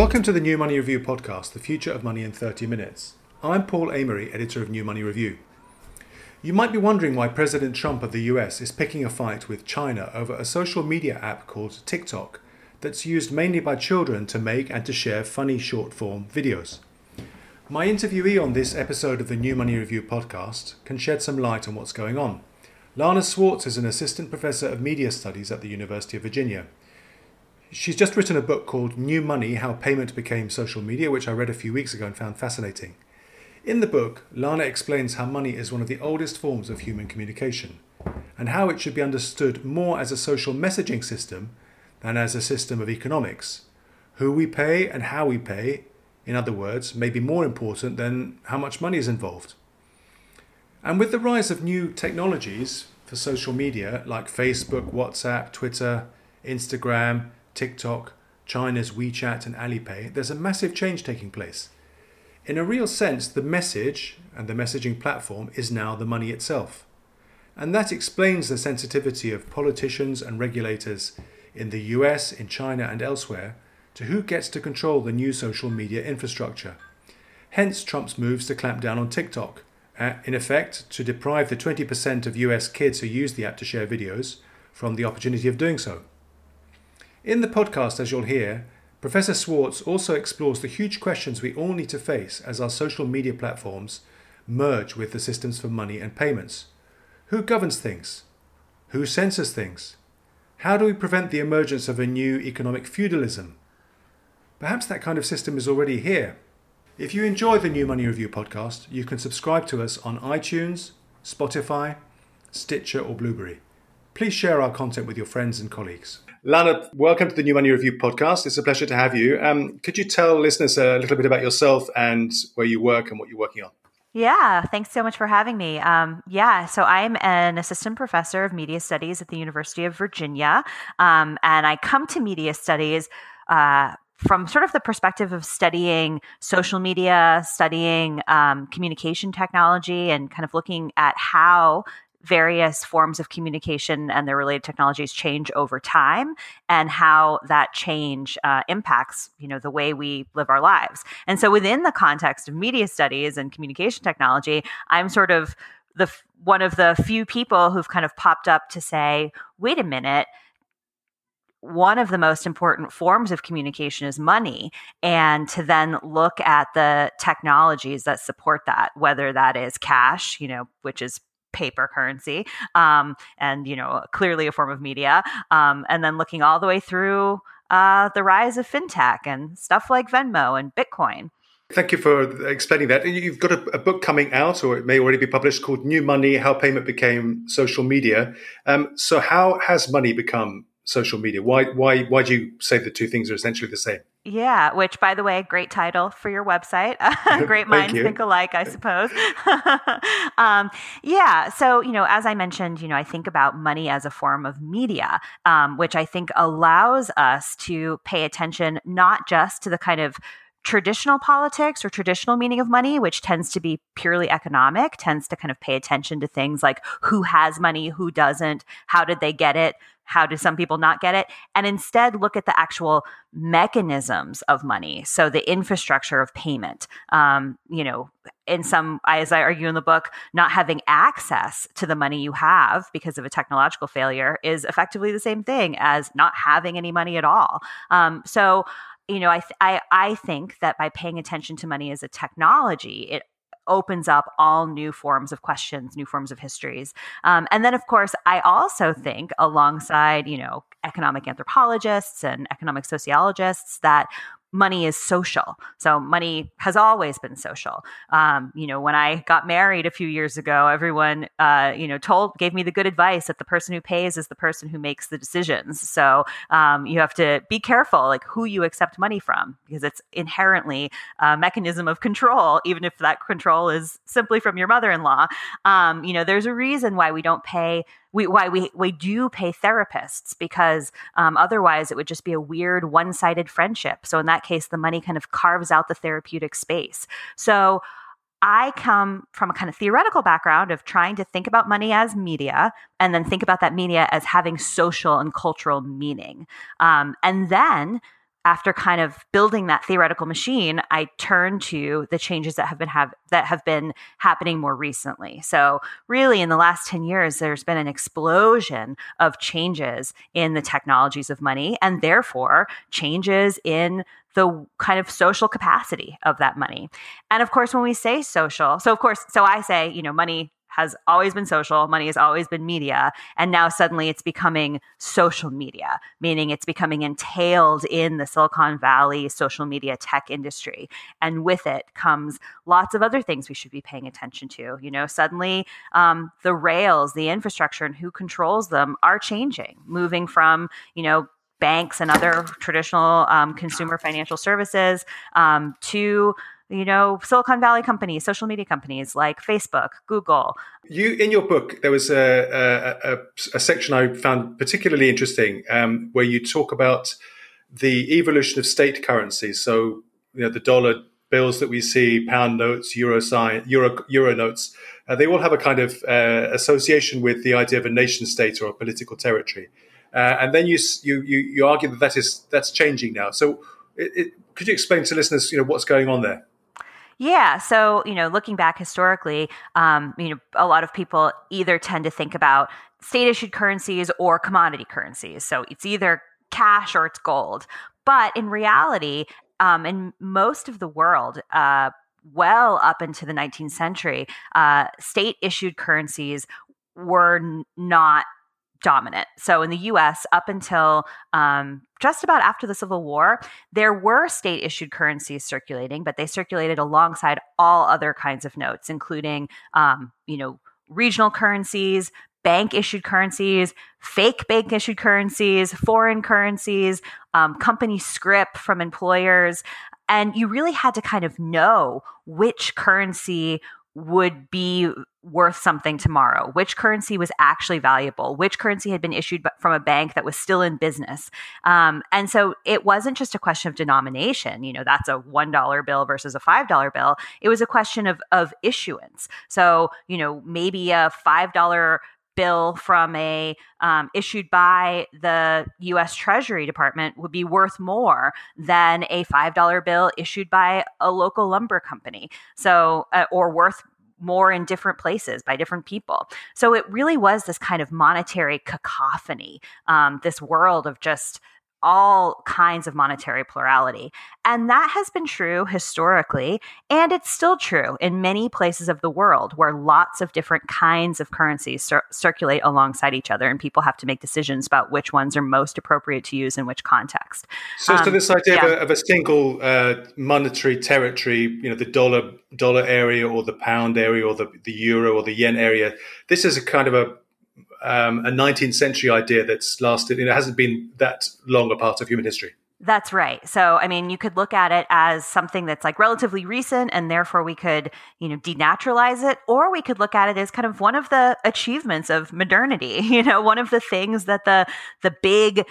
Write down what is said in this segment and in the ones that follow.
Welcome to the New Money Review podcast, The Future of Money in 30 Minutes. I'm Paul Amery, editor of New Money Review. You might be wondering why President Trump of the US is picking a fight with China over a social media app called TikTok that's used mainly by children to make and to share funny short form videos. My interviewee on this episode of the New Money Review podcast can shed some light on what's going on. Lana Swartz is an assistant professor of media studies at the University of Virginia. She's just written a book called New Money How Payment Became Social Media, which I read a few weeks ago and found fascinating. In the book, Lana explains how money is one of the oldest forms of human communication and how it should be understood more as a social messaging system than as a system of economics. Who we pay and how we pay, in other words, may be more important than how much money is involved. And with the rise of new technologies for social media like Facebook, WhatsApp, Twitter, Instagram, TikTok, China's WeChat, and Alipay, there's a massive change taking place. In a real sense, the message and the messaging platform is now the money itself. And that explains the sensitivity of politicians and regulators in the US, in China, and elsewhere to who gets to control the new social media infrastructure. Hence Trump's moves to clamp down on TikTok, uh, in effect, to deprive the 20% of US kids who use the app to share videos from the opportunity of doing so. In the podcast, as you'll hear, Professor Swartz also explores the huge questions we all need to face as our social media platforms merge with the systems for money and payments. Who governs things? Who censors things? How do we prevent the emergence of a new economic feudalism? Perhaps that kind of system is already here. If you enjoy the New Money Review podcast, you can subscribe to us on iTunes, Spotify, Stitcher, or Blubrry. Please share our content with your friends and colleagues. Lana, welcome to the New Money Review podcast. It's a pleasure to have you. Um, could you tell listeners a little bit about yourself and where you work and what you're working on? Yeah, thanks so much for having me. Um, yeah, so I'm an assistant professor of media studies at the University of Virginia, um, and I come to media studies. Uh, from sort of the perspective of studying social media, studying um, communication technology, and kind of looking at how various forms of communication and their related technologies change over time and how that change uh, impacts you know the way we live our lives. And so within the context of media studies and communication technology i'm sort of the one of the few people who've kind of popped up to say wait a minute. One of the most important forms of communication is money. And to then look at the technologies that support that whether that is cash you know which is paper currency um, and you know clearly a form of media um, and then looking all the way through uh, the rise of fintech and stuff like venmo and bitcoin Thank you for explaining that. You've got a, a, book coming out, or it may already be published, called New Money How Payment Became Social Media. Um, so, how has money become social media? Why why why do you say the two things are essentially the same? Yeah, which by the way, great title for your website. great minds think alike, I suppose. um, yeah, so you know, as I mentioned, you know, I think about money as a form of media, um, which I think allows us to pay attention not just to the kind of traditional politics or traditional meaning of money, which tends to be purely economic, tends to kind of pay attention to things like who has money, who doesn't, how did they get it, how do some people not get it? And instead look at the actual mechanisms of money. So the infrastructure of payment. Um, you know, in some, as I argue in the book, not having access to the money you have because of a technological failure is effectively the same thing as not having any money at all. Um, so you know, I, th- I I think that by paying attention to money as a technology, it opens up all new forms of questions, new forms of histories. Um, and then, of course, I also think, alongside, you know, economic anthropologists and economic sociologists, that money is social. So money has always been social. Um, you know, when I got married a few years ago, everyone, uh, you know, told gave me the good advice that the person who pays is the person who makes the decisions. So um, you have to be careful, like who you accept money from, because it's inherently a mechanism of control, even if that control is simply from your mother-in-law. Um, you know, there's a reason why we don't pay we why we we do pay therapists because um, otherwise it would just be a weird one-sided friendship so in that case the money kind of carves out the therapeutic space so I come from a kind of theoretical background of trying to think about money as media and then think about that media as having social and cultural meaning. Um, and then after kind of building that theoretical machine, I turn to the changes that have been have that have been happening more recently. So really in the last 10 years there's been an explosion of changes in the technologies of money and therefore changes in the kind of social capacity of that money. And of course when we say social, so of course so I say, you know, money has always been social, money has always been media, and now suddenly it's becoming social media, meaning it's becoming entailed in the Silicon Valley social media tech industry. And with it comes lots of other things we should be paying attention to. You know, suddenly um, the rails, the infrastructure, and who controls them are changing, moving from, you know, banks and other traditional um, consumer financial services um, to you know, Silicon Valley companies, social media companies like Facebook, Google. You, in your book, there was a, a, a, a section I found particularly interesting um, where you talk about the evolution of state currencies. So, you know, the dollar bills that we see, pound notes, euro sign, euro, euro notes, uh, they all have a kind of uh, association with the idea of a nation state or a political territory. Uh, and then you, you, you, argue that that is, that's changing now. So, it, it, could you explain to listeners, you know, what's going on there? Yeah. So, you know, looking back historically, um, you know, a lot of people either tend to think about state issued currencies or commodity currencies. So it's either cash or it's gold. But in reality, um, in most of the world, uh, well up into the 19th century, uh, state issued currencies were n- not dominant. So in the US, up until um, just about after the Civil War, there were state issued currencies circulating, but they circulated alongside all other kinds of notes, including, um, you know, regional currencies, bank issued currencies, fake bank issued currencies, foreign currencies, um, company scrip from employers. And you really had to kind of know which currency would be worth something tomorrow, which currency was actually valuable, which currency had been issued from a bank that was still in business. Um, and so it wasn't just a question of denomination, you know, that's a $1 bill versus a $5 bill. It was a question of, of issuance. So, you know, maybe a $5 bill from a um, issued by the U.S. Treasury Department would be worth more than a five dollar bill issued by a local lumber company. So, uh, or worth more in different places by different people. So it really was this kind of monetary cacophony, um, this world of just all kinds of monetary plurality. And that has been true historically, and it's still true in many places of the world where lots of different kinds of currencies cir- circulate alongside each other, and people have to make decisions about which ones are most appropriate to use in which context. So, um, so this idea yeah. of, a, of, a, single uh, monetary territory, you know, the dollar dollar area or the pound area or the, the euro or the yen area, this is a kind of a um, a 19th century idea that's lasted, it hasn't been that long a part of human history. That's right. So, I mean, you could look at it as something that's like relatively recent and therefore we could, you know, denaturalize it, or we could look at it as kind of one of the achievements of modernity, you know, one of the things that the the big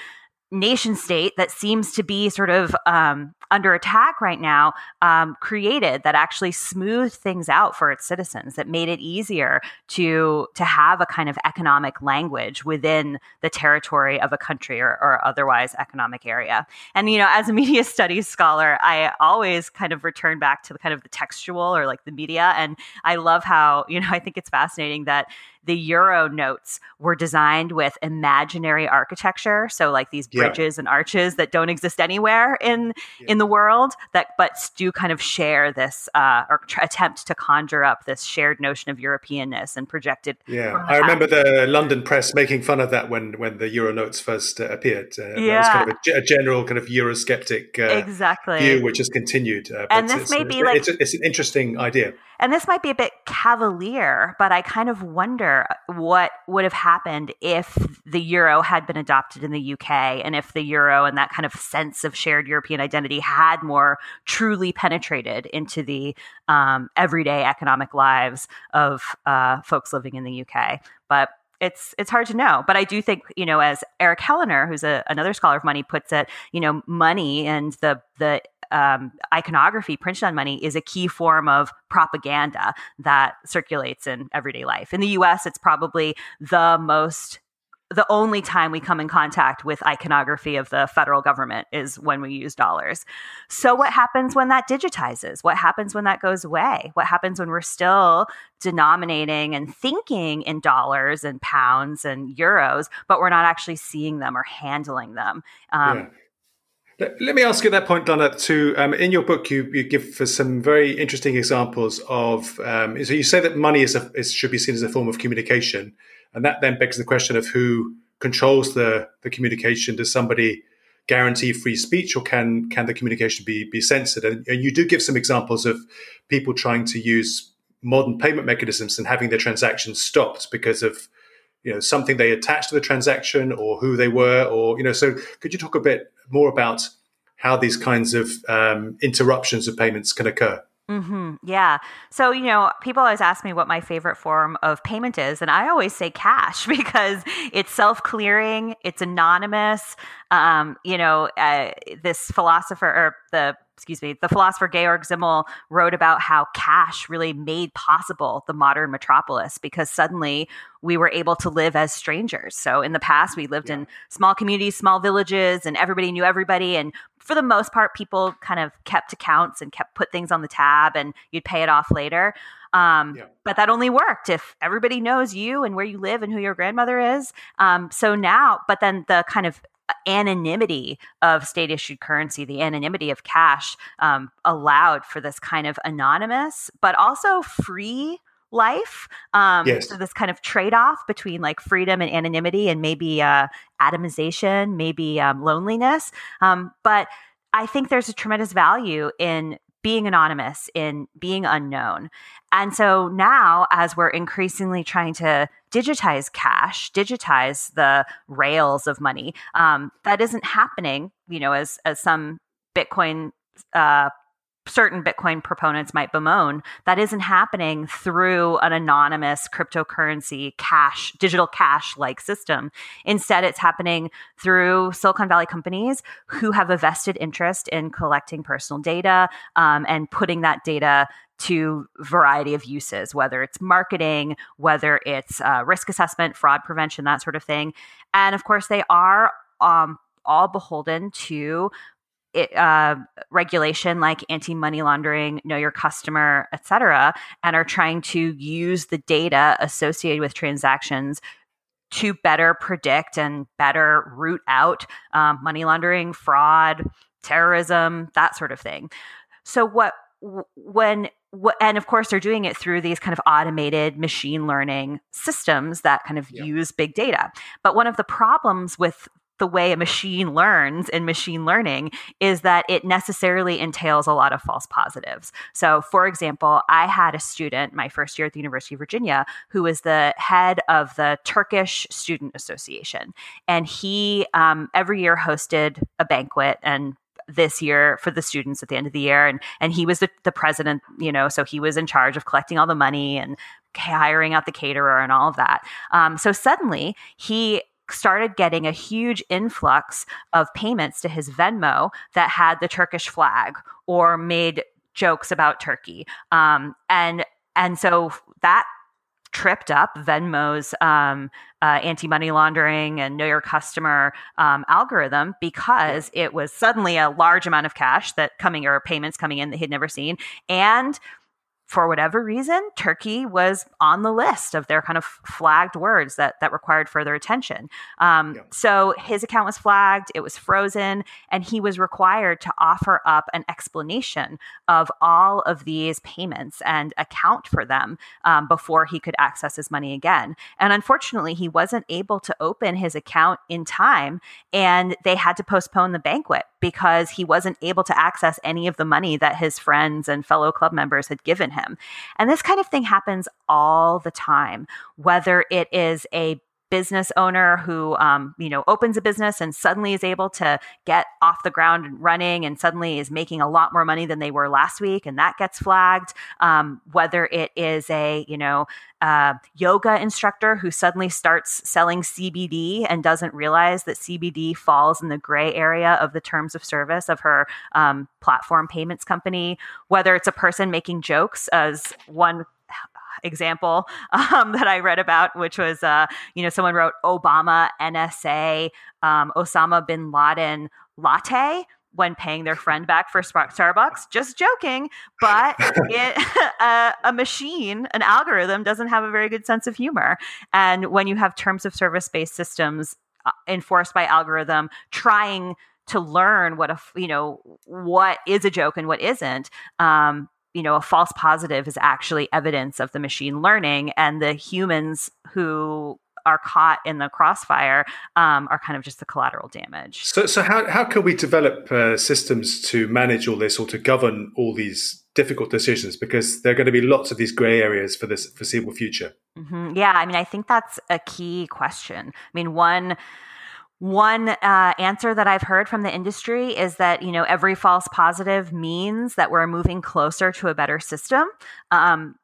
nation state that seems to be sort of um, under attack right now um, created that actually smoothed things out for its citizens that made it easier to to have a kind of economic language within the territory of a country or, or otherwise economic area and you know as a media studies scholar i always kind of return back to the kind of the textual or like the media and i love how you know i think it's fascinating that the euro notes were designed with imaginary architecture so like these bridges yeah. and arches that don't exist anywhere in yeah. in the world that but do kind of share this uh, or tr- attempt to conjure up this shared notion of Europeanness and projected. Yeah, I remember the London press making fun of that when when the euro notes first uh, appeared. Uh, yeah, was kind of a, a, general kind of Eurosceptic uh, exactly view, which has continued. Uh, and this may be like it's, it's an interesting idea. And this might be a bit cavalier, but I kind of wonder what would have happened if the euro had been adopted in the UK and if the euro and that kind of sense of shared European identity had more truly penetrated into the um, everyday economic lives of uh, folks living in the UK. But it's it's hard to know but i do think you know as Eric Helleiner who's a, another scholar of money puts it you know money and the the um, iconography printed on money is a key form of propaganda that circulates in everyday life. In the US, it's probably the most the only time we come in contact with iconography of the federal government is when we use dollars. So, what happens when that digitizes? What happens when that goes away? What happens when we're still denominating and thinking in dollars and pounds and euros, but we're not actually seeing them or handling them? Um, yeah. Let me ask you that point, Lana. To um, in your book, you, you give for some very interesting examples of. Um, so you say that money is, a, is should be seen as a form of communication, and that then begs the question of who controls the the communication. Does somebody guarantee free speech, or can can the communication be be censored? And, and you do give some examples of people trying to use modern payment mechanisms and having their transactions stopped because of you know something they attached to the transaction or who they were or you know so could you talk a bit more about how these kinds of um, interruptions of payments can occur Mm-hmm. Yeah. So, you know, people always ask me what my favorite form of payment is. And I always say cash because it's self clearing, it's anonymous. Um, you know, uh, this philosopher or the excuse me, the philosopher Georg Simmel wrote about how cash really made possible the modern metropolis because suddenly we were able to live as strangers. So in the past, we lived yeah. in small communities, small villages, and everybody knew everybody. And for the most part, people kind of kept accounts and kept put things on the tab, and you'd pay it off later. Um, yeah. But that only worked if everybody knows you and where you live and who your grandmother is. Um, so now, but then the kind of anonymity of state issued currency, the anonymity of cash, um, allowed for this kind of anonymous, but also free life. Um, yes. So this kind of trade off between like freedom and anonymity, and maybe uh, atomization, maybe um, loneliness. Um, but I think there's a tremendous value in being anonymous, in being unknown. And so now, as we're increasingly trying to digitize cash, digitize the rails of money, um, that isn't happening. You know, as as some Bitcoin uh, certain Bitcoin proponents might bemoan, that isn't happening through an anonymous cryptocurrency cash, digital cash like system. Instead, it's happening through Silicon Valley companies who have a vested interest in collecting personal data um, and putting that data to variety of uses, whether it's marketing, whether it's uh, risk assessment, fraud prevention, that sort of thing. And of course, they are um, all beholden to it, uh, regulation like anti money laundering, know your customer, et cetera, and are trying to use the data associated with transactions to better predict and better root out um, money laundering, fraud, terrorism, that sort of thing. So, what when and of course they're doing it through these kind of automated machine learning systems that kind of yeah. use big data but one of the problems with the way a machine learns in machine learning is that it necessarily entails a lot of false positives. So, for example, I had a student my first year at the University of Virginia who was the head of the Turkish Student Association. And he um, every year hosted a banquet and this year for the students at the end of the year and and he was the, the president you know so he was in charge of collecting all the money and hiring out the caterer and all of that um, so suddenly he started getting a huge influx of payments to his Venmo that had the Turkish flag or made jokes about Turkey. Um, and and so that tripped up Venmo's um, uh, anti money laundering and know your customer um, algorithm because it was suddenly a large amount of cash that coming or payments coming in that he'd never seen, and for whatever reason, Turkey was on the list of their kind of flagged words that that required further attention. Um, yeah. So his account was flagged, it was frozen, and he was required to offer up an explanation of all of these payments and account for them um, before he could access his money again. And unfortunately, he wasn't able to open his account in time, and they had to postpone the banquet because he wasn't able to access any of the money that his friends and fellow club members had given him. And this kind of thing happens all the time, whether it is a business owner who um, you know opens a business and suddenly is able to get off the ground and running and suddenly is making a lot more money than they were last week and that gets flagged um, whether it is a you know uh, yoga instructor who suddenly starts selling cbd and doesn't realize that cbd falls in the gray area of the terms of service of her um, platform payments company whether it's a person making jokes as one example um, that I read about, which was, uh, you know, someone wrote Obama, NSA, um, Osama bin Laden latte when paying their friend back for Starbucks. Just joking, but it, uh, a machine, an algorithm, doesn't have a very good sense of humor. And when you have terms of service based systems uh, enforced by algorithm trying to learn what a you know what is a joke and what isn't um, you know a false positive is actually evidence of the machine learning and the humans who are caught in the crossfire um, are kind of just the collateral damage. So, so how, how can we develop uh, systems to manage all this or to govern all these difficult decisions? Because there are going to be lots of these gray areas for this foreseeable future. Mm-hmm. Yeah, I mean, I think that's a key question. I mean, one one uh, answer that I've heard from the industry is that you know every false positive means that we're moving closer to a better system. Um,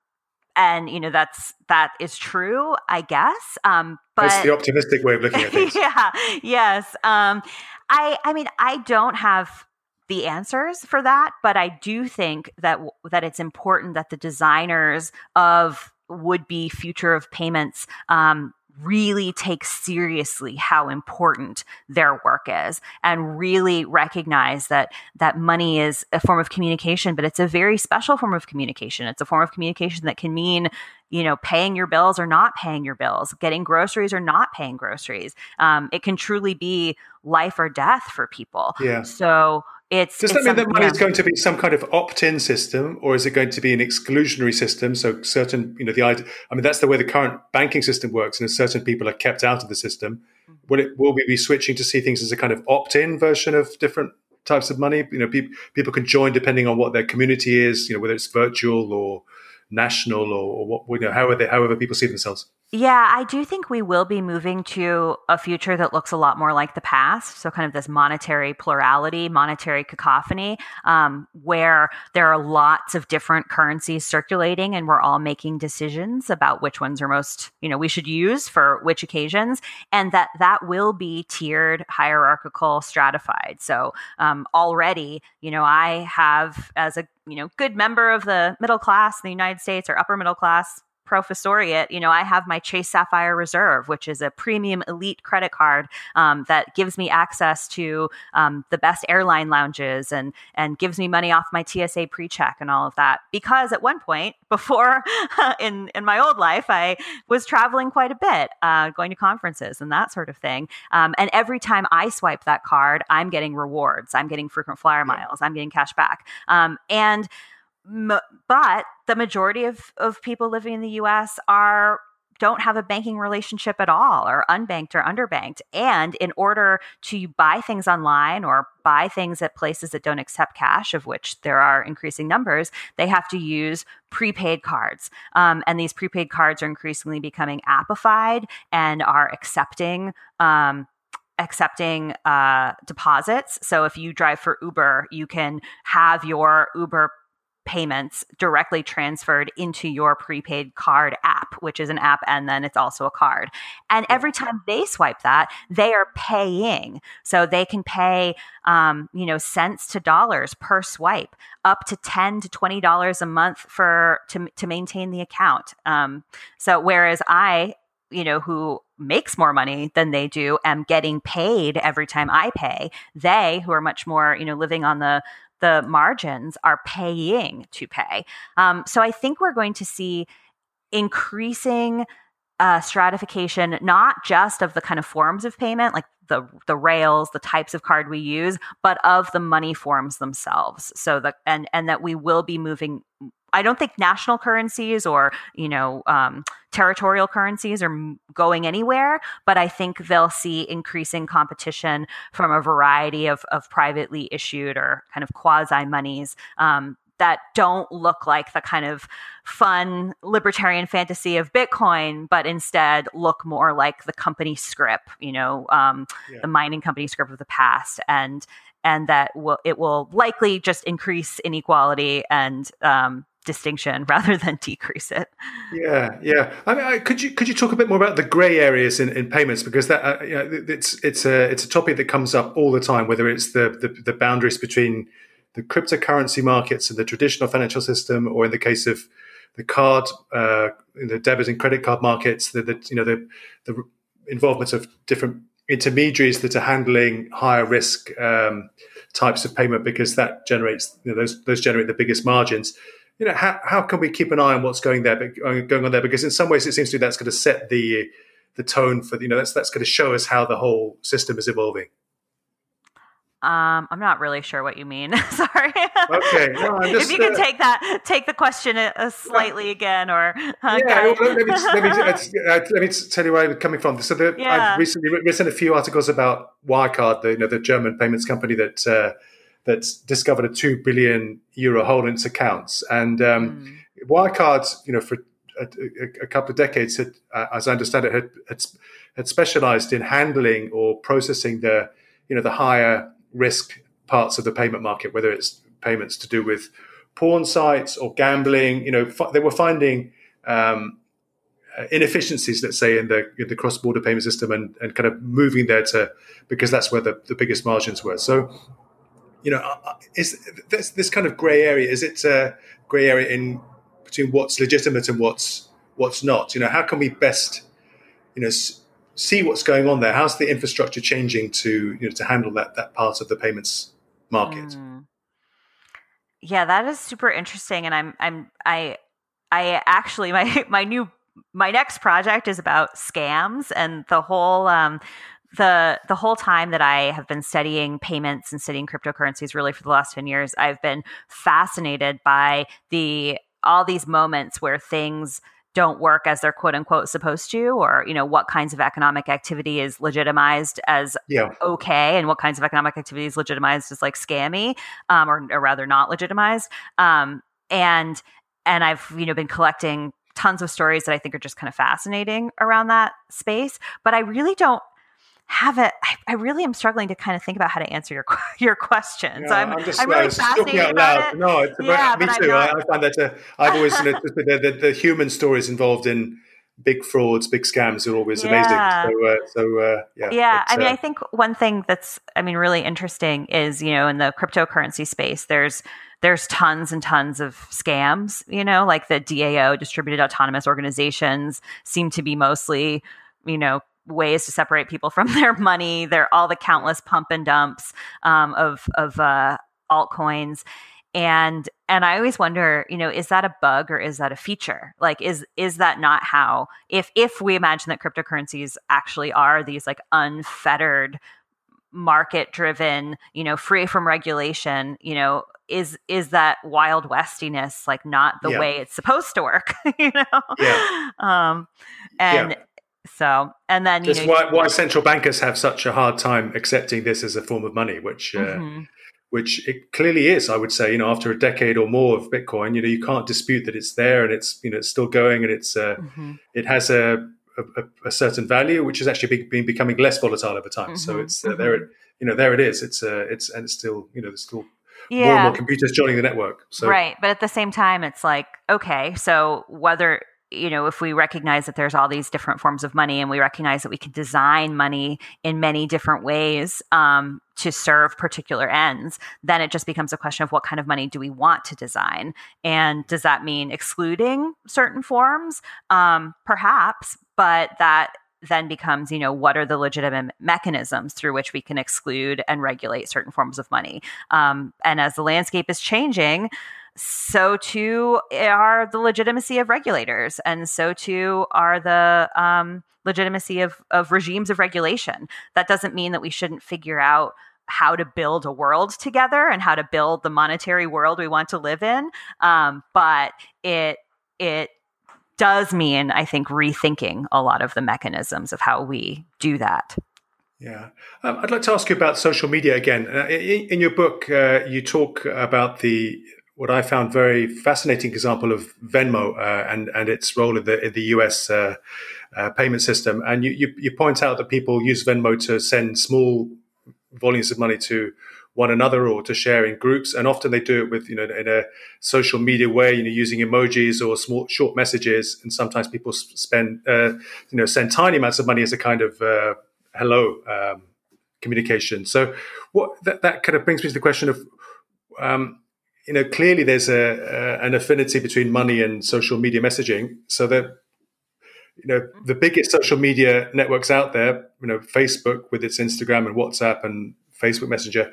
and you know that's that is true i guess um but that's the optimistic way of looking at it. yeah yes um i i mean i don't have the answers for that but i do think that that it's important that the designers of would be future of payments um really take seriously how important their work is and really recognize that that money is a form of communication but it's a very special form of communication. It's a form of communication that can mean you know paying your bills or not paying your bills getting groceries or not paying groceries. Um, it can truly be life or death for people. Yeah. So it's does it's that mean that money is going to be some kind of opt-in system, or is it going to be an exclusionary system? So certain, you know, the idea. I mean, that's the way the current banking system works, and certain people are kept out of the system. Mm-hmm. Will it? Will we be switching to see things as a kind of opt-in version of different types of money? You know, people people can join depending on what their community is. You know, whether it's virtual or national or, or what you know, however however people see themselves. Yeah, I do think we will be moving to a future that looks a lot more like the past. So, kind of this monetary plurality, monetary cacophony, um, where there are lots of different currencies circulating and we're all making decisions about which ones are most, you know, we should use for which occasions. And that that will be tiered, hierarchical, stratified. So, um, already, you know, I have, as a you know, good member of the middle class in the United States or upper middle class, professoriate, you know, I have my Chase Sapphire Reserve, which is a premium elite credit card um, that gives me access to um, the best airline lounges and and gives me money off my TSA pre-check and all of that. Because at one point, before in in my old life, I was traveling quite a bit, uh, going to conferences and that sort of thing. Um, and every time I swipe that card, I'm getting rewards. I'm getting frequent flyer miles. I'm getting cash back. Um, and but the majority of, of people living in the US are don't have a banking relationship at all or unbanked or underbanked and in order to buy things online or buy things at places that don't accept cash of which there are increasing numbers they have to use prepaid cards um, and these prepaid cards are increasingly becoming appified and are accepting um, accepting uh, deposits. So if you drive for Uber, you can have your Uber payments directly transferred into your prepaid card app, which is an app and then it's also a card. And every time they swipe that, they are paying. So they can pay, um, you know, cents to dollars per swipe, up to ten to twenty dollars a month for to to maintain the account. Um, so whereas I you know, who makes more money than they do am getting paid every time I pay. They, who are much more, you know, living on the the margins are paying to pay. Um, so I think we're going to see increasing uh, stratification, not just of the kind of forms of payment, like the the rails, the types of card we use, but of the money forms themselves. So that and and that we will be moving I don't think national currencies or you know um, territorial currencies are going anywhere, but I think they'll see increasing competition from a variety of, of privately issued or kind of quasi monies um, that don't look like the kind of fun libertarian fantasy of Bitcoin, but instead look more like the company scrip, you know, um, yeah. the mining company scrip of the past, and and that will it will likely just increase inequality and um, distinction rather than decrease it. Yeah, yeah. I mean, I, could you could you talk a bit more about the grey areas in, in, payments because that uh, you know, it's it's a it's a topic that comes up all the time. Whether it's the, the, the boundaries between the cryptocurrency markets and the traditional financial system, or in the case of the card, uh, the debit and credit card markets, the, the you know the the involvement of different intermediaries that are handling higher risk um, types of payment because that generates you know, those those generate the biggest margins. You know, how, how can we keep an eye on what's going there, going on there? Because in some ways, it seems to me that's going to set the the tone for you know that's that's going to show us how the whole system is evolving. Um, I'm not really sure what you mean. Sorry. Okay. No, just, if you can uh, take that, take the question a, a slightly again, or uh, yeah. Well, let, me, let, me, uh, let me tell you where I'm coming from. So the, yeah. I've recently written a few articles about Wirecard, the you know the German payments company that uh, that's discovered a two billion euro hole in its accounts, and um, mm. Wirecard, you know, for a, a, couple of decades, had, uh, as I understand it, had, had, had specialized in handling or processing the you know the higher risk parts of the payment market, whether it's payments to do with porn sites or gambling. You know, f- they were finding um, inefficiencies, let's say, in the in the cross border payment system, and, and kind of moving there to because that's where the, the biggest margins were. So, you know, uh, uh, is this this kind of grey area? Is it a grey area in between what's legitimate and what's what's not? You know, how can we best, you know, see what's going on there. How's the infrastructure changing to you know to handle that that part of the payments market? Mm. Yeah, that is super interesting, and I'm I'm I I actually my my new my next project is about scams and the whole um, the the whole time that I have been studying payments and studying cryptocurrencies really for the last 10 years I've been fascinated by the all these moments where things don't work as they're quote unquote supposed to or you know what kinds of economic activity is legitimized as yeah. okay and what kinds of economic activity is legitimized as like scammy um, or, or, rather not legitimized um, and and i've you know been collecting tons of stories that i think are just kind of fascinating around that space but i really don't have it. I, I, really am struggling to kind of think about how to answer your your question. Yeah, so I'm, I'm, just, I'm really uh, fascinated about it. No, it's yeah, me too. I, I, find that uh, I've always you know, the, the, the, human stories involved in big frauds, big scams are always yeah. amazing. So, uh, so uh, yeah. Yeah, I mean, uh, I think one thing that's I mean really interesting is you know in the cryptocurrency space, there's there's tons and tons of scams. You know, like the DAO, distributed autonomous organizations, seem to be mostly you know ways to separate people from their money. They're all the countless pump and dumps um, of of uh, altcoins, and and I always wonder, you know, is that a bug or is that a feature? Like, is is that not how? If if we imagine that cryptocurrencies actually are these like unfettered market driven you know free from regulation you know is is that wild westiness like not the yeah. way it's supposed to work you know yeah. um and yeah. So, and then you know, why, why central bankers have such a hard time accepting this as a form of money, which uh, mm-hmm. which it clearly is. I would say, you know, after a decade or more of Bitcoin, you know, you can't dispute that it's there and it's you know it's still going and it's uh, mm-hmm. it has a, a, a certain value, which has actually been becoming less volatile over time. Mm-hmm. So it's uh, there. It, mm-hmm. you know, there it is. It's uh, it's and it's still you know there's still yeah. more and more computers joining the network. So. Right, but at the same time, it's like okay, so whether you know, if we recognize that there's all these different forms of money and we recognize that we can design money in many different ways um, to serve particular ends, then it just becomes a question of what kind of money do we want to design? And does that mean excluding certain forms? Um, perhaps, but that then becomes, you know, what are the legitimate mechanisms through which we can exclude and regulate certain forms of money? Um, and as the landscape is changing, so too are the legitimacy of regulators, and so too are the um, legitimacy of, of regimes of regulation. That doesn't mean that we shouldn't figure out how to build a world together and how to build the monetary world we want to live in. Um, but it it does mean, I think, rethinking a lot of the mechanisms of how we do that. Yeah, um, I'd like to ask you about social media again. Uh, in, in, your book, uh, you talk about the what I found very fascinating example of Venmo uh, and and its role in the in the US uh, uh, payment system. And you, you, you point out that people use Venmo to send small volumes of money to one another or to share in groups, and often they do it with you know in a social media way, you know, using emojis or small short messages. And sometimes people spend uh, you know send tiny amounts of money as a kind of uh, hello. Um, communication. So, what that, that kind of brings me to the question of um, you know, clearly there's a, a, an affinity between money and social media messaging. So that you know the biggest social media networks out there, you know, Facebook with its Instagram and WhatsApp and Facebook Messenger,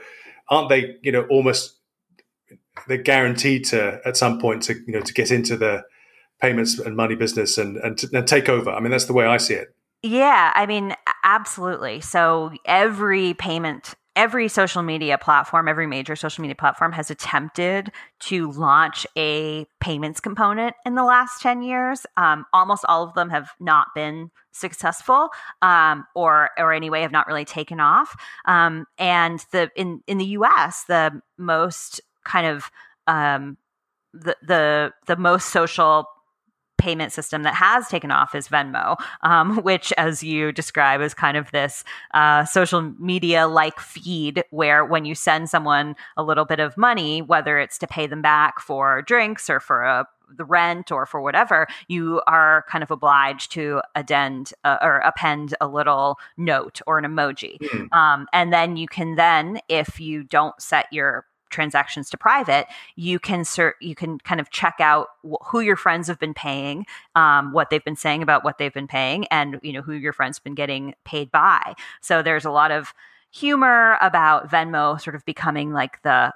aren't they? You know, almost they're guaranteed to at some point to you know to get into the payments and money business and and, to, and take over. I mean, that's the way I see it. Yeah, I mean, absolutely. So every payment every social media platform, every major social media platform has attempted to launch a payments component in the last 10 years. Um, almost all of them have not been successful um, or or anyway have not really taken off. Um, and the in in the US, the most kind of um, the the the most social payment system that has taken off is Venmo, um, which, as you describe, is kind of this uh, social media like feed where when you send someone a little bit of money, whether it's to pay them back for drinks or for a the rent or for whatever, you are kind of obliged to addend uh, or append a little note or an emoji. Mm. Um, and then you can then, if you don't set your transactions to private, you can you can kind of check out wh- who your friends have been paying, um, what they've been saying about what they've been paying, and you know who your friends been getting paid by. So there's a lot of humor about Venmo sort of becoming like the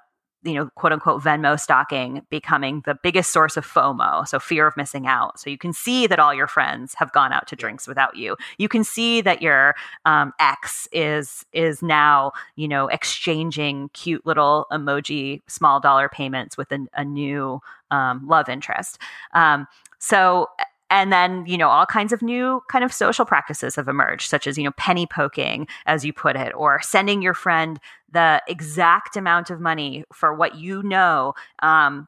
you know, quote unquote Venmo stalking becoming the biggest source of FOMO, so fear of missing out. So you can see that all your friends have gone out to drinks without you. You can see that your um, ex is is now you know exchanging cute little emoji small dollar payments with a, a new um, love interest. Um, so and then you know all kinds of new kind of social practices have emerged such as you know penny poking as you put it or sending your friend the exact amount of money for what you know um,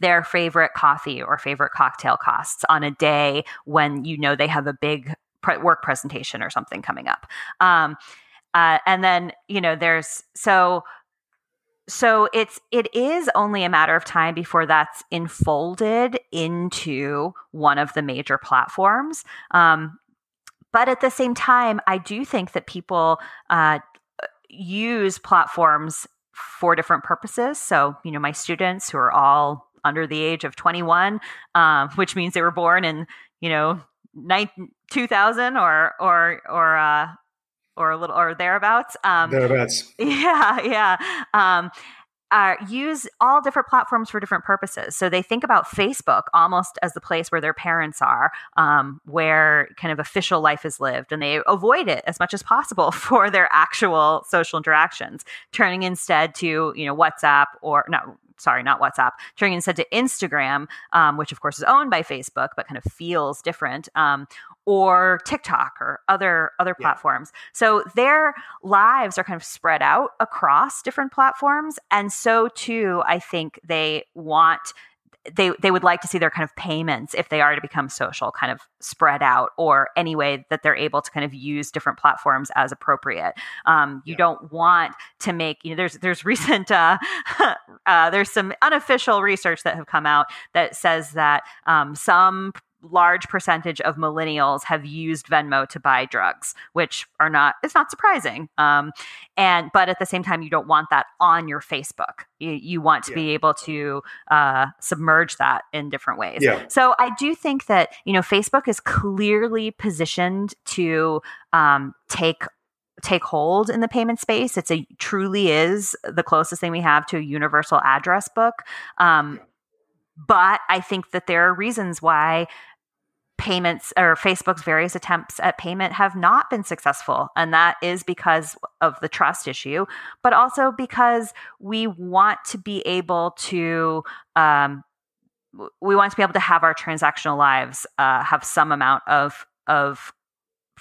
their favorite coffee or favorite cocktail costs on a day when you know they have a big pre- work presentation or something coming up. Um, uh, and then you know there's so so it's it is only a matter of time before that's enfolded into one of the major platforms um, but at the same time i do think that people uh, use platforms for different purposes. So you know my students who are all under the age of 21 um, which means they were born in you know 2000 or or or uh, or a little or thereabouts. Um, thereabouts. Yeah, yeah. Um, uh, use all different platforms for different purposes. So they think about Facebook almost as the place where their parents are, um, where kind of official life is lived, and they avoid it as much as possible for their actual social interactions, turning instead to you know WhatsApp or not sorry, not WhatsApp, turning instead to Instagram, um, which of course is owned by Facebook, but kind of feels different, um, or TikTok or other other yeah. platforms. So their lives are kind of spread out across different platforms, and so too, I think they want they they would like to see their kind of payments if they are to become social kind of spread out or any way that they're able to kind of use different platforms as appropriate um, you yeah. don't want to make you know there's there's recent uh, uh, there's some unofficial research that have come out that says that um, some large percentage of millennials have used Venmo to buy drugs, which are not it's not surprising. Um, and but at the same time, you don't want that on your Facebook. You, you want to yeah. be able to uh, submerge that in different ways. Yeah. So I do think that you know Facebook is clearly positioned to um, take take hold in the payment space. It's a truly is the closest thing we have to a universal address book. Um, but I think that there are reasons why payments or Facebook's various attempts at payment have not been successful. And that is because of the trust issue, but also because we want to be able to, um, we want to be able to have our transactional lives uh, have some amount of, of,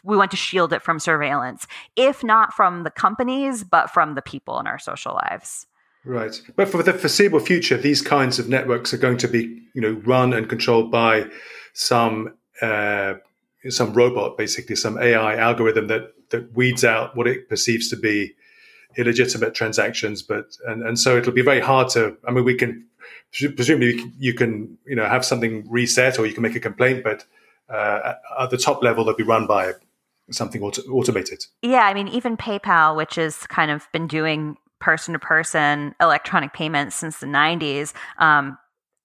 we want to shield it from surveillance, if not from the companies, but from the people in our social lives. Right. But for the foreseeable future, these kinds of networks are going to be, you know, run and controlled by some uh, some robot, basically some AI algorithm that that weeds out what it perceives to be illegitimate transactions. But and and so it'll be very hard to. I mean, we can presumably you can you know have something reset or you can make a complaint, but uh, at the top level they'll be run by something auto- automated. Yeah, I mean, even PayPal, which has kind of been doing person to person electronic payments since the 90s. Um,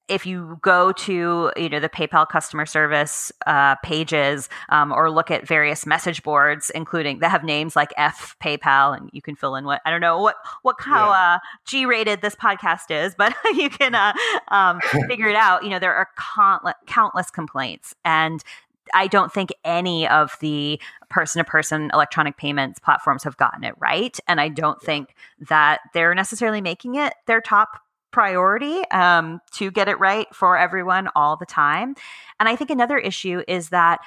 if you go to you know the PayPal customer service uh, pages um, or look at various message boards, including that have names like F PayPal, and you can fill in what I don't know what what how yeah. uh, G rated this podcast is, but you can uh, um, figure it out. You know there are countless, countless complaints, and I don't think any of the person to person electronic payments platforms have gotten it right. And I don't think that they're necessarily making it their top priority um, to get it right for everyone all the time. And I think another issue is that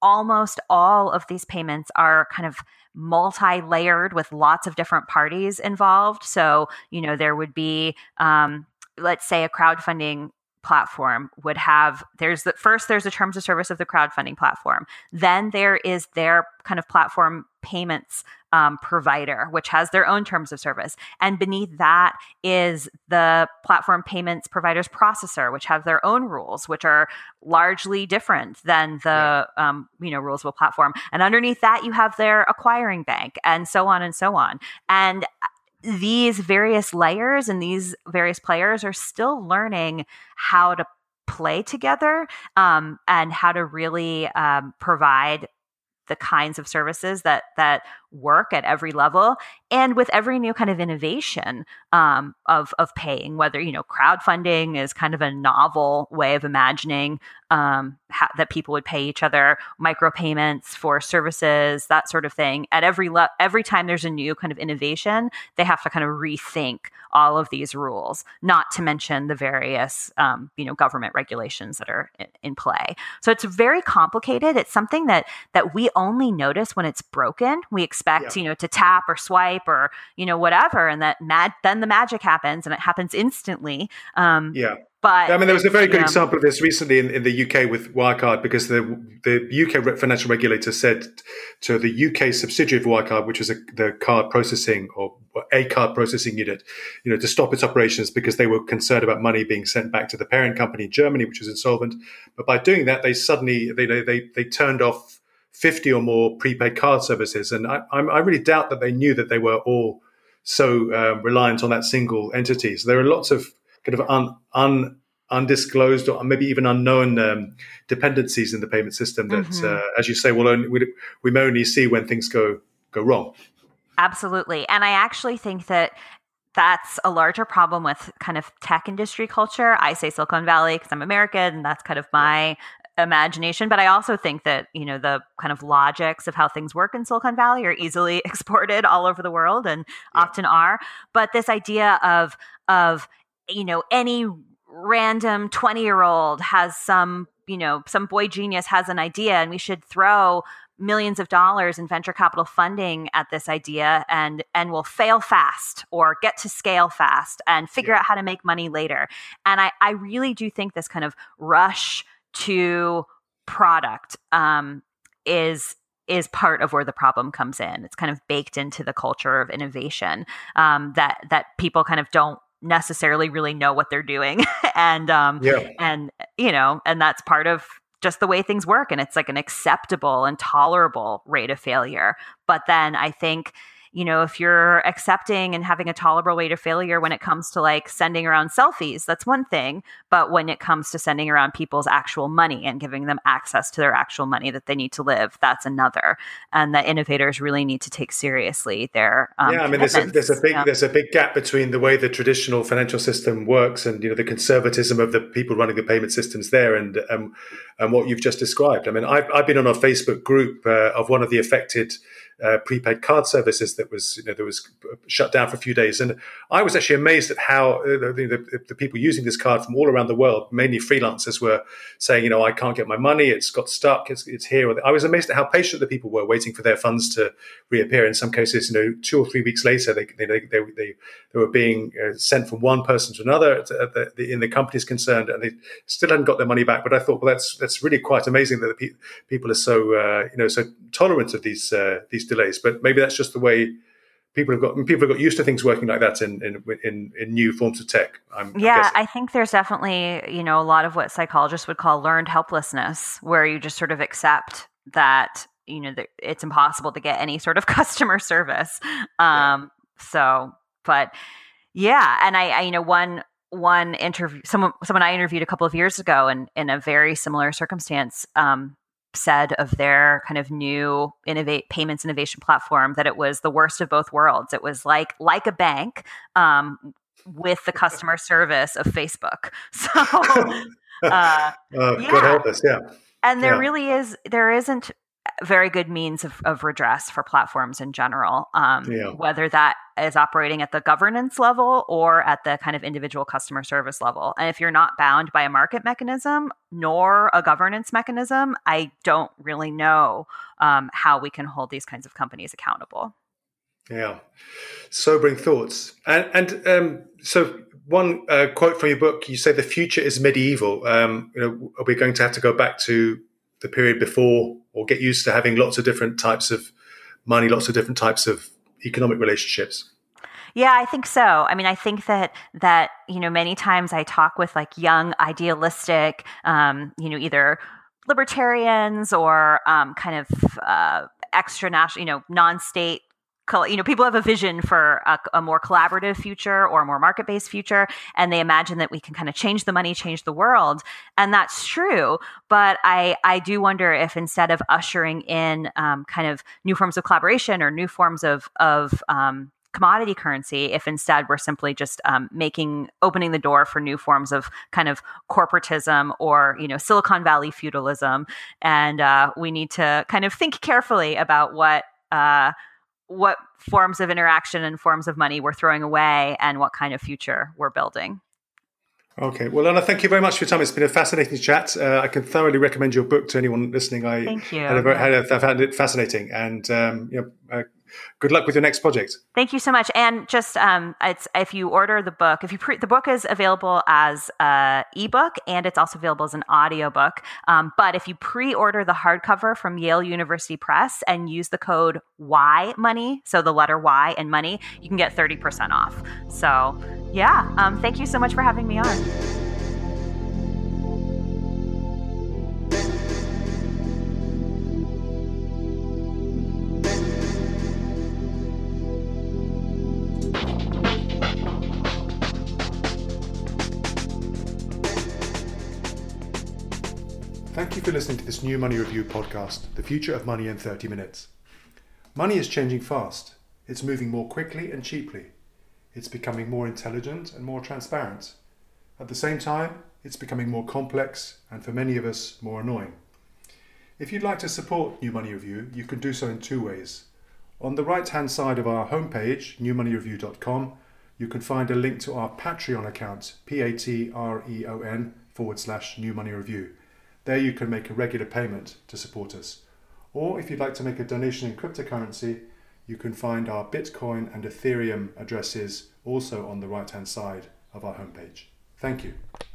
almost all of these payments are kind of multi layered with lots of different parties involved. So, you know, there would be, um, let's say, a crowdfunding platform would have there's the first there's the terms of service of the crowdfunding platform. Then there is their kind of platform payments um, provider which has their own terms of service. And beneath that is the platform payments providers processor which have their own rules which are largely different than the um, you know rules of a platform. And underneath that you have their acquiring bank and so on and so on. And these various layers and these various players are still learning how to play together um, and how to really um, provide the kinds of services that that work at every level and with every new kind of innovation um, of of paying whether you know crowdfunding is kind of a novel way of imagining um, ha- that people would pay each other micropayments for services that sort of thing. At every le- every time there's a new kind of innovation they have to kind of rethink all of these rules not to mention the various um, you know government regulations that are in, in play. So it's very complicated. It's something that that we only notice when it's broken. We expect yeah. you know to tap or swipe or you know whatever and that mad then the magic happens and it happens instantly um, yeah but I mean, there was a very good example of this recently in, in the UK with Wirecard because the the UK financial regulator said to the UK subsidiary of Wirecard, which is a, the card processing or a card processing unit, you know, to stop its operations because they were concerned about money being sent back to the parent company in Germany, which was insolvent. But by doing that, they suddenly they they they turned off 50 or more prepaid card services. And I, I really doubt that they knew that they were all so um, reliant on that single entity. So there are lots of kind of un, un, undisclosed or maybe even unknown um, dependencies in the payment system that, mm-hmm. uh, as you say, we'll only, we, we may only see when things go go wrong. Absolutely. And I actually think that that's a larger problem with kind of tech industry culture. I say Silicon Valley because I'm American and that's kind of my imagination but i also think that you know the kind of logics of how things work in silicon valley are easily exported all over the world and yeah. often are but this idea of of you know any random 20 year old has some you know some boy genius has an idea and we should throw millions of dollars in venture capital funding at this idea and and will fail fast or get to scale fast and figure yeah. out how to make money later and i i really do think this kind of rush to product um, is is part of where the problem comes in. It's kind of baked into the culture of innovation um, that that people kind of don't necessarily really know what they're doing, and um, yeah. and you know, and that's part of just the way things work. And it's like an acceptable and tolerable rate of failure. But then I think you know, if you're accepting and having a tolerable rate of failure when it comes to like sending around selfies, that's one thing. But when it comes to sending around people's actual money and giving them access to their actual money that they need to live, that's another. And that innovators really need to take seriously their um, yeah. I mean, there's a, there's a big yeah. there's a big gap between the way the traditional financial system works and you know the conservatism of the people running the payment systems there and um, and what you've just described. I mean, I've I've been on a Facebook group uh, of one of the affected uh, prepaid card services that was you know that was shut down for a few days, and I was actually amazed at how uh, the, the, the, people using this card from all around the world, mainly freelancers, were saying, you know, I can't get my money, it's got stuck, it's, it's here. I was amazed at how patient the people were waiting for their funds to reappear. In some cases, you know, two or three weeks later, they they they, they, they were being uh, sent from one person to another the, in the companies concerned, and they still hadn't got their money back. But I thought, well, that's that's really quite amazing that the pe- people are so uh, you know so tolerant of these uh, these delays. But maybe that's just the way people have got people have got used to things working like that in in in, in new forms of tech. I'm, yeah, i think there's definitely you know a lot of what psychologists would call learned helplessness, where you just sort of accept that you know that it's impossible to get any sort of customer service. Um, yeah. So but yeah, and I, I you know one one interview someone someone I interviewed a couple of years ago and in a very similar circumstance um, said of their kind of new innovate payments innovation platform that it was the worst of both worlds. It was like like a bank um, with the customer service of Facebook. So uh, uh, yeah. God help us, yeah. And there yeah. really is there isn't very good means of, of redress for platforms in general, um, yeah. whether that is operating at the governance level or at the kind of individual customer service level. And if you're not bound by a market mechanism nor a governance mechanism, I don't really know um, how we can hold these kinds of companies accountable. Yeah, sobering thoughts. And, and um, so, one uh, quote from your book: you say the future is medieval. Um, you know, are we going to have to go back to the period before or get used to having lots of different types of money, lots of different types of economic relationships? Yeah, I think so. I mean, I think that that you know many times I talk with like young, idealistic, um, you know, either libertarians or um, kind of uh, extra national, you know, non-state you know people have a vision for a, a more collaborative future or a more market-based future and they imagine that we can kind of change the money change the world and that's true. But i i do wonder if instead of ushering in um, kind of new forms of collaboration or new forms of of um, commodity currency if instead we're simply just um, making opening the door for new forms of kind of corporatism or you know silicon valley feudalism and uh, we need to kind of think carefully about what uh, what forms of interaction and forms of money we're throwing away and what kind of future we're building. Okay. Well, Lana, thank you very much for your time. It's been a fascinating chat. Uh, I can thoroughly recommend your book to anyone listening. I thank you. Had a, had a, I found it fascinating, and um, you know, uh, good luck with your next project. Thank you so much. And just um, it's if you order the book, if you pre- the book is available as a ebook and it's also available as an audiobook. Um, but if you pre-order the hardcover from Yale University Press and use the code Y Money, so the letter Y and money, you can get thirty percent off. So yeah, um, thank you so much for having me on. For listening to this new Money Review podcast, The Future of Money in 30 Minutes. Money is changing fast. It's moving more quickly and cheaply. It's becoming more intelligent and more transparent. At the same time, it's becoming more complex and for many of us, more annoying. If you'd like to support New Money Review, you can do so in two ways. On the right hand side of our homepage, newmoneyreview.com, you can find a link to our Patreon account, P A T R E O N forward slash New Money Review. There you can make a regular payment to support us. Or if you'd like to make a donation in cryptocurrency, you can find our Bitcoin and Ethereum addresses also on the right hand side of our homepage. Thank you.